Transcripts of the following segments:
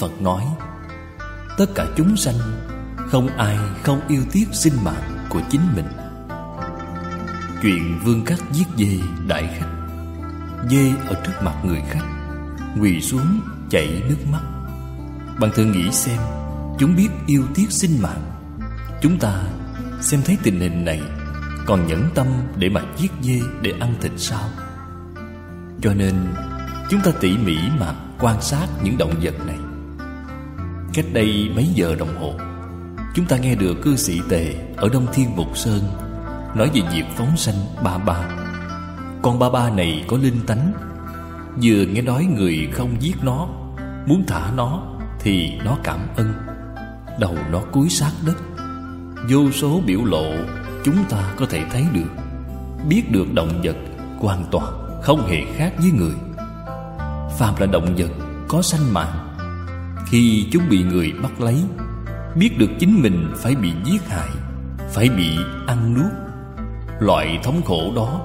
Phật nói, Tất cả chúng sanh, Không ai không yêu tiếc sinh mạng của chính mình. Chuyện vương cắt giết dê đại khách, Dê ở trước mặt người khách, Quỳ xuống chảy nước mắt. Bạn thử nghĩ xem, Chúng biết yêu tiếc sinh mạng. Chúng ta xem thấy tình hình này, Còn nhẫn tâm để mà giết dê để ăn thịt sao? Cho nên, chúng ta tỉ mỉ mà quan sát những động vật này. Cách đây mấy giờ đồng hồ, Chúng ta nghe được cư sĩ tề Ở Đông Thiên Mục Sơn Nói về việc phóng sanh ba ba. Con ba ba này có linh tánh, Vừa nghe nói người không giết nó, Muốn thả nó Thì nó cảm ơn. Đầu nó cúi sát đất, Vô số biểu lộ Chúng ta có thể thấy được, Biết được động vật Hoàn toàn không hề khác với người. Phàm là động vật Có sanh mạng khi chúng bị người bắt lấy, Biết được chính mình phải bị giết hại, Phải bị ăn nuốt. Loại thống khổ đó,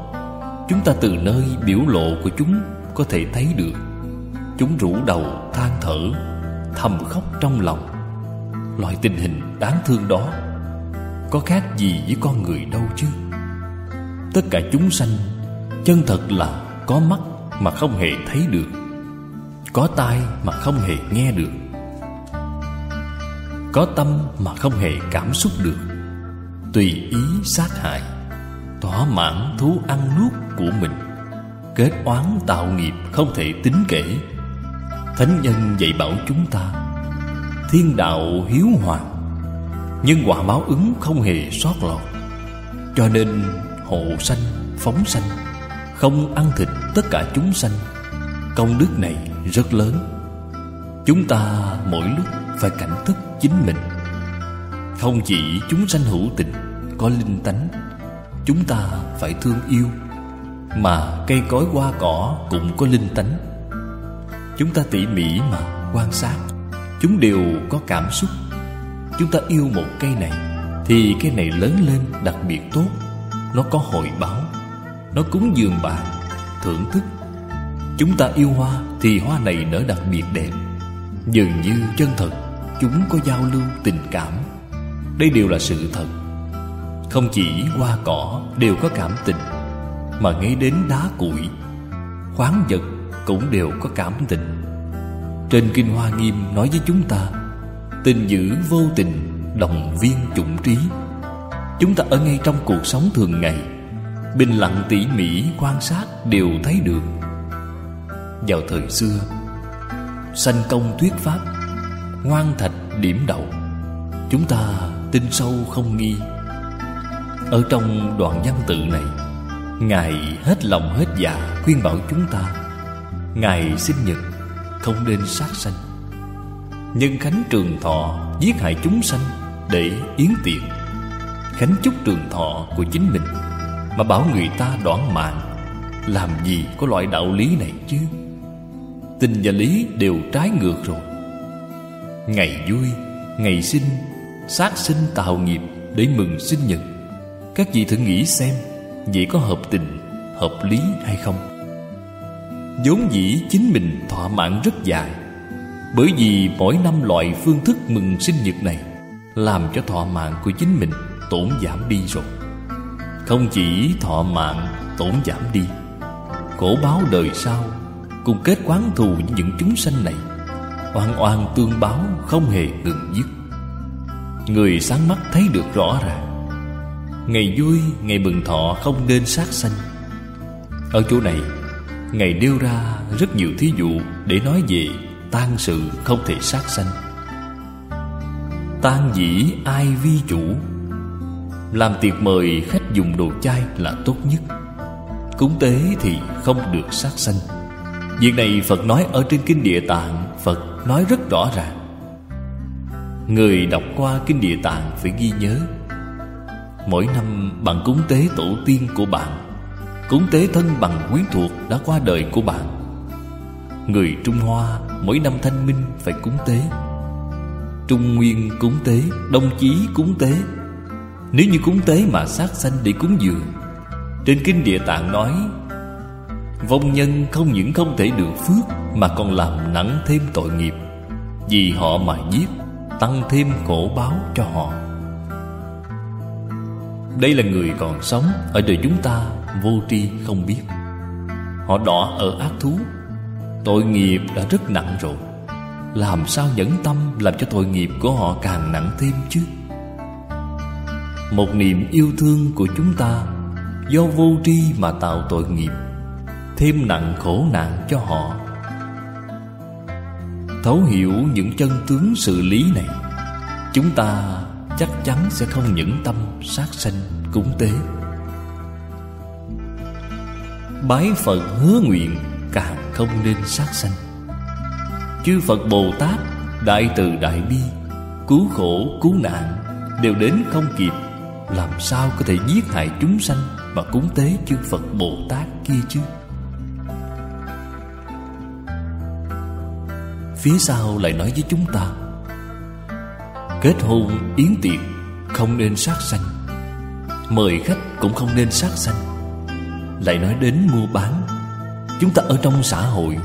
Chúng ta từ nơi biểu lộ của chúng Có thể thấy được. Chúng rủ đầu than thở, Thầm khóc trong lòng. Loại tình hình đáng thương đó Có khác gì với con người đâu chứ? Tất cả chúng sanh, Chân thật là có mắt mà không hề thấy được, Có tai mà không hề nghe được. Có tâm mà không hề cảm xúc được. Tùy ý sát hại Thỏa mãn thú ăn nuốt của mình Kết oán tạo nghiệp không thể tính kể. Thánh nhân dạy bảo chúng ta Thiên đạo hiếu hoàng Nhưng quả báo ứng không hề sót lọt. Cho nên hộ sanh, phóng sanh Không ăn thịt tất cả chúng sanh Công đức này rất lớn. Chúng ta mỗi lúc phải cảnh thức chính mình. Không chỉ chúng sanh hữu tình, Có linh tánh, Chúng ta phải thương yêu. Mà cây cối hoa cỏ cũng có linh tánh. Chúng ta tỉ mỉ mà quan sát. Chúng đều có cảm xúc. Chúng ta yêu một cây này, Thì cây này lớn lên đặc biệt tốt. Nó có hồi báo. Nó cúng dường bạn Thưởng thức. Chúng ta yêu hoa Thì hoa này nở đặc biệt đẹp. Dường như chân thật. Chúng có giao lưu tình cảm. Đây đều là sự thật. Không chỉ hoa cỏ đều có cảm tình, Mà ngay đến đá củi, Khoáng vật cũng đều có cảm tình. Trên Kinh Hoa Nghiêm nói với chúng ta, Tình dữ vô tình, Đồng viên chủng trí. Chúng ta ở ngay trong cuộc sống thường ngày, Bình lặng tỉ mỉ quan sát đều thấy được. Vào thời xưa, Sanh công thuyết pháp Ngoan thạch điểm đầu. Chúng ta tin sâu không nghi. Ở trong đoạn văn tự này, Ngài hết lòng hết dạ khuyên bảo chúng ta, Ngài sinh nhật, không nên sát sanh. Nhân khánh trường thọ giết hại chúng sanh Để yến tiệc Khánh chúc trường thọ của chính mình Mà bảo người ta đoạn mạng, Làm gì có loại đạo lý này chứ? Tình và lý đều trái ngược rồi. Ngày vui, ngày sinh Sát sinh tạo nghiệp để mừng sinh nhật. Các vị thử nghĩ xem Vậy có hợp tình, hợp lý hay không? Vốn dĩ chính mình thỏa mãn rất dài Bởi vì mỗi năm loại phương thức mừng sinh nhật này Làm cho thọ mạng của chính mình tổn giảm đi rồi. Không chỉ thọ mạng tổn giảm đi Khổ báo đời sau Cùng kết quán thù với những chúng sanh này Oan oan tương báo không hề ngừng dứt. Người sáng mắt thấy được rõ ràng. Ngày vui, ngày mừng thọ không nên sát sanh. Ở chỗ này Ngài nêu ra rất nhiều thí dụ Để nói về tan sự không thể sát sanh. Tan dĩ ai vi chủ? Làm tiệc mời khách dùng đồ chay là tốt nhất. Cúng tế thì không được sát sanh. Việc này Phật nói ở trên Kinh Địa Tạng, Phật nói rất rõ ràng. Người đọc qua Kinh Địa Tạng phải ghi nhớ, Mỗi năm bạn cúng tế tổ tiên của bạn, Cúng tế thân bằng quyến thuộc đã qua đời của bạn. Người Trung Hoa mỗi năm thanh minh phải cúng tế. Trung Nguyên cúng tế, Đông Chí cúng tế. Nếu như cúng tế mà sát sanh để cúng dường, Trên Kinh Địa Tạng nói Vong nhân không những không thể được phước Mà còn làm nặng thêm tội nghiệp. Vì họ mà giết, Tăng thêm khổ báo cho họ. Đây là người còn sống Ở đời chúng ta vô tri không biết. Họ đỏ ở ác thú. Tội nghiệp đã rất nặng rồi. Làm sao nhẫn tâm Làm cho tội nghiệp của họ càng nặng thêm chứ? Một niềm yêu thương của chúng ta Do vô tri mà tạo tội nghiệp. Thêm nặng khổ nạn cho họ. Thấu hiểu những chân tướng sự lý này, Chúng ta chắc chắn sẽ không những tâm sát sanh cúng tế. Bái Phật hứa nguyện càng không nên sát sanh. Chư Phật Bồ Tát, Đại từ đại bi, Cứu khổ, cứu nạn Đều đến không kịp, Làm sao có thể giết hại chúng sanh Mà cúng tế chư Phật Bồ Tát kia chứ? Phía sau lại nói với chúng ta, Kết hôn, yến tiệc Không nên sát sanh. Mời khách cũng không nên sát sanh. Lại nói đến mua bán. Chúng ta ở trong xã hội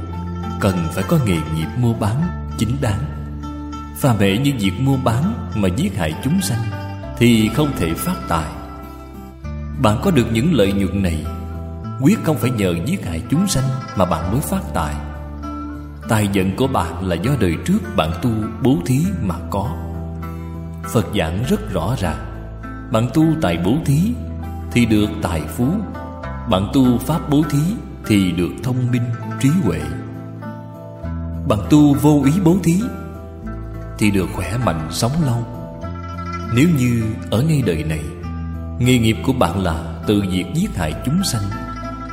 Cần phải có nghề nghiệp mua bán chính đáng. Và mẹ như việc mua bán Mà giết hại chúng sanh Thì không thể phát tài. Bạn có được những lợi nhuận này, Quyết không phải nhờ giết hại chúng sanh Mà bạn mới phát tài. Tài vận của bạn là do đời trước bạn tu bố thí mà có. Phật giảng rất rõ ràng Bạn tu tài bố thí Thì được tài phú Bạn tu pháp bố thí Thì được thông minh, trí huệ. Bạn tu vô ý bố thí Thì được khỏe mạnh, sống lâu. Nếu như ở ngay đời này Nghề nghiệp của bạn là tự diệt giết hại chúng sanh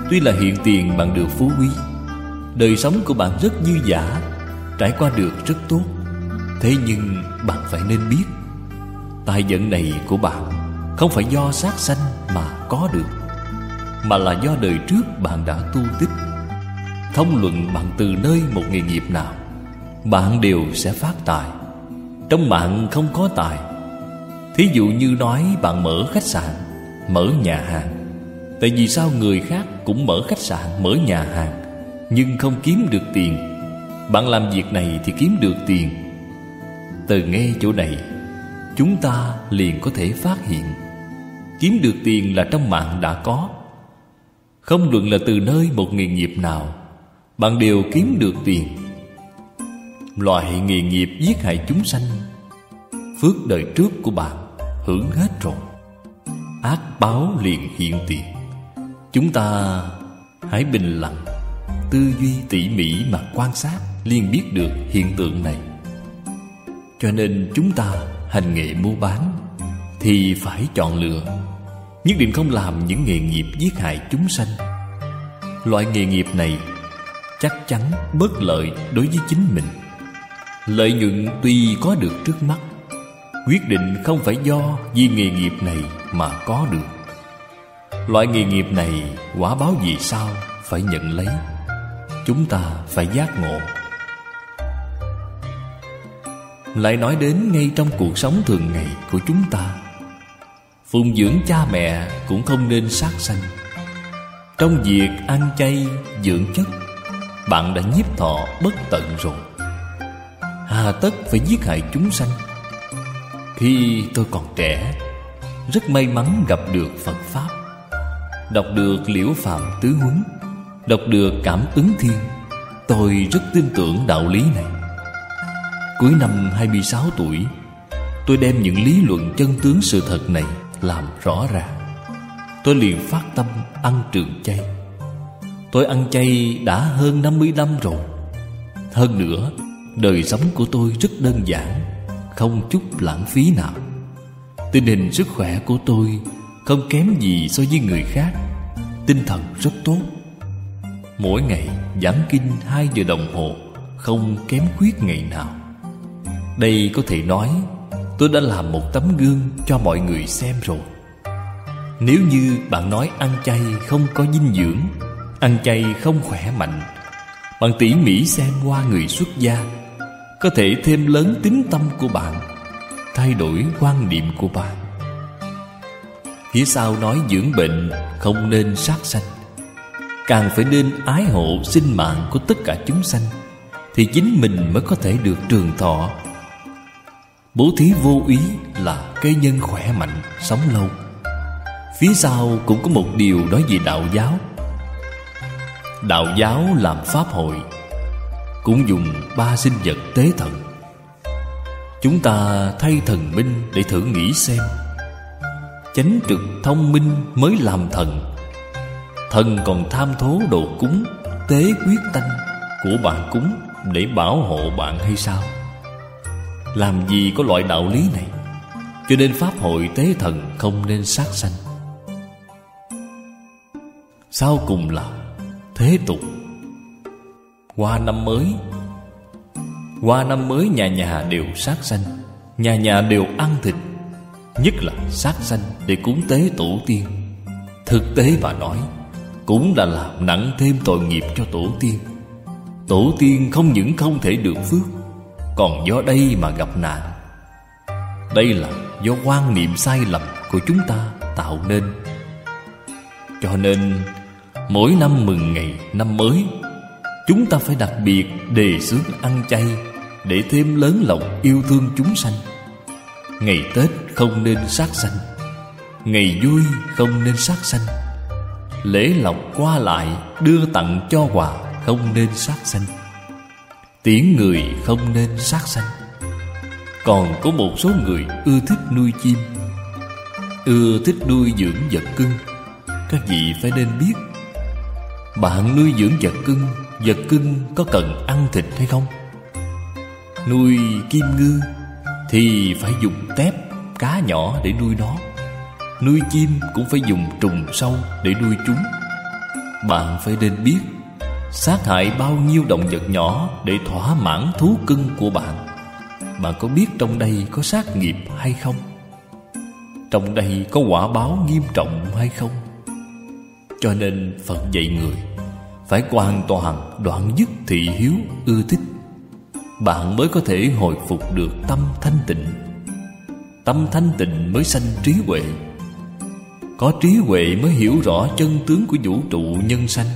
Tuy là hiện tiền bạn được phú quý Đời sống của bạn rất dư giả, Trải qua được rất tốt. Thế nhưng bạn phải nên biết Tài vận này của bạn Không phải do sát sanh mà có được, Mà là do đời trước bạn đã tu tích. Thông luận bạn từ nơi một nghề nghiệp nào, Bạn đều sẽ phát tài. Trong bạn không có tài. Thí dụ như nói bạn mở khách sạn, Mở nhà hàng. Tại vì sao người khác cũng mở khách sạn, Mở nhà hàng? Nhưng không kiếm được tiền. Bạn làm việc này thì kiếm được tiền. Từ ngay chỗ này, chúng ta liền có thể phát hiện. Kiếm được tiền là trong mạng đã có. Không luận là từ nơi một nghề nghiệp nào, bạn đều kiếm được tiền. Loại nghề nghiệp giết hại chúng sanh, phước đời trước của bạn hưởng hết rồi. Ác báo liền hiện tiền. Chúng ta hãy bình lặng tư duy tỉ mỉ mà quan sát liền biết được hiện tượng này. Cho nên chúng ta hành nghề mua bán thì phải chọn lựa nhất định không làm những nghề nghiệp giết hại chúng sanh. Loại nghề nghiệp này chắc chắn bất lợi đối với chính mình. Lợi nhuận tuy có được trước mắt, quyết định không phải do vì nghề nghiệp này mà có được. Loại nghề nghiệp này quả báo gì sao phải nhận lấy chúng ta phải giác ngộ. Lại nói đến ngay trong cuộc sống thường ngày của chúng ta, phụng dưỡng cha mẹ cũng không nên sát sanh. Trong việc ăn chay dưỡng chất, bạn đã nhiếp thọ bất tận rồi. Hà tất phải giết hại chúng sanh. Khi tôi còn trẻ, rất may mắn gặp được phật pháp, đọc được liễu phạm tứ huấn. Đọc được cảm ứng thiên, Tôi rất tin tưởng đạo lý này. Cuối năm 26 tuổi, Tôi đem những lý luận chân tướng sự thật này Làm rõ ràng Tôi liền phát tâm ăn trường chay. Tôi ăn chay đã hơn 50 năm rồi. Hơn nữa, Đời sống của tôi rất đơn giản, Không chút lãng phí nào. Tình hình sức khỏe của tôi Không kém gì so với người khác, Tinh thần rất tốt. Mỗi ngày giảng kinh hai giờ đồng hồ, Không kém khuyết ngày nào. Đây có thể nói, Tôi đã làm một tấm gương cho mọi người xem rồi. Nếu như bạn nói ăn chay không có dinh dưỡng, Ăn chay không khỏe mạnh, Bạn tỉ mỉ xem qua người xuất gia, Có thể thêm lớn tính tâm của bạn, Thay đổi quan niệm của bạn. Phía sau nói dưỡng bệnh không nên sát sanh. Càng phải nên ái hộ sinh mạng của tất cả chúng sanh Thì chính mình mới có thể được trường thọ. Bố thí vô ý là cây nhân khỏe mạnh, sống lâu. Phía sau cũng có một điều nói về đạo giáo. Đạo giáo làm pháp hội Cũng dùng ba sinh vật tế thần. Chúng ta thay thần minh để thử nghĩ xem. Chánh trực thông minh mới làm thần. Thần còn tham thố đồ cúng, Tế quyết tanh của bạn cúng Để bảo hộ bạn hay sao? Làm gì có loại đạo lý này? Cho nên Pháp hội tế thần không nên sát sanh. Sau cùng là thế tục. Qua năm mới, Qua năm mới nhà nhà đều sát sanh, Nhà nhà đều ăn thịt, Nhất là sát sanh để cúng tế tổ tiên. Thực tế mà nói cũng là làm nặng thêm tội nghiệp cho tổ tiên. Tổ tiên không những không thể được phước, Còn do đây mà gặp nạn. Đây là do quan niệm sai lầm của chúng ta tạo nên. Cho nên, Mỗi năm mừng ngày năm mới, Chúng ta phải đặc biệt đề xướng ăn chay Để thêm lớn lòng yêu thương chúng sanh. Ngày Tết không nên sát sanh, Ngày vui không nên sát sanh. Lễ lộc qua lại, đưa tặng cho quà không nên sát sanh. Tiễn người không nên sát sanh. Còn có một số người ưa thích nuôi chim, Ưa thích nuôi dưỡng vật cưng. Các vị phải nên biết, Bạn nuôi dưỡng vật cưng Vật cưng có cần ăn thịt hay không? Nuôi kim ngư Thì phải dùng tép, cá nhỏ để nuôi nó. Nuôi chim cũng phải dùng trùng sâu để nuôi chúng. Bạn phải nên biết Sát hại bao nhiêu động vật nhỏ Để thỏa mãn thú cưng của bạn. Bạn có biết trong đây có sát nghiệp hay không? Trong đây có quả báo nghiêm trọng hay không? Cho nên Phật dạy người Phải hoàn toàn đoạn dứt thị hiếu, ưa thích. Bạn mới có thể hồi phục được tâm thanh tịnh. Tâm thanh tịnh mới sanh trí huệ. Có trí huệ mới hiểu rõ chân tướng của vũ trụ nhân sanh.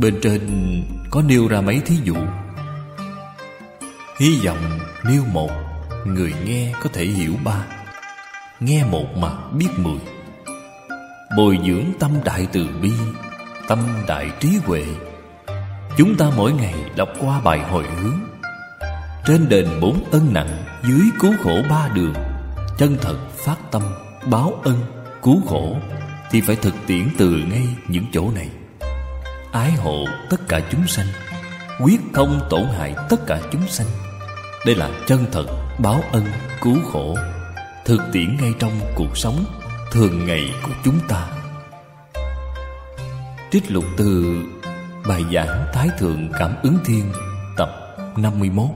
Bên trên có nêu ra mấy thí dụ. Hy vọng nêu một, Người nghe có thể hiểu ba. Nghe một mà biết mười. Bồi dưỡng tâm đại từ bi, Tâm đại trí huệ. Chúng ta mỗi ngày đọc qua bài hồi hướng. Trên đền bốn ân nặng, Dưới cứu khổ ba đường, Chân thật phát tâm. Báo ân, Cứu khổ Thì phải thực tiễn từ ngay những chỗ này. Ái hộ tất cả chúng sanh, quyết không tổn hại tất cả chúng sanh. Đây là chân thật, báo ân, cứu khổ, thực tiễn ngay trong cuộc sống thường ngày của chúng ta. Trích lục từ, bài giảng thái thượng cảm ứng thiên, tập 51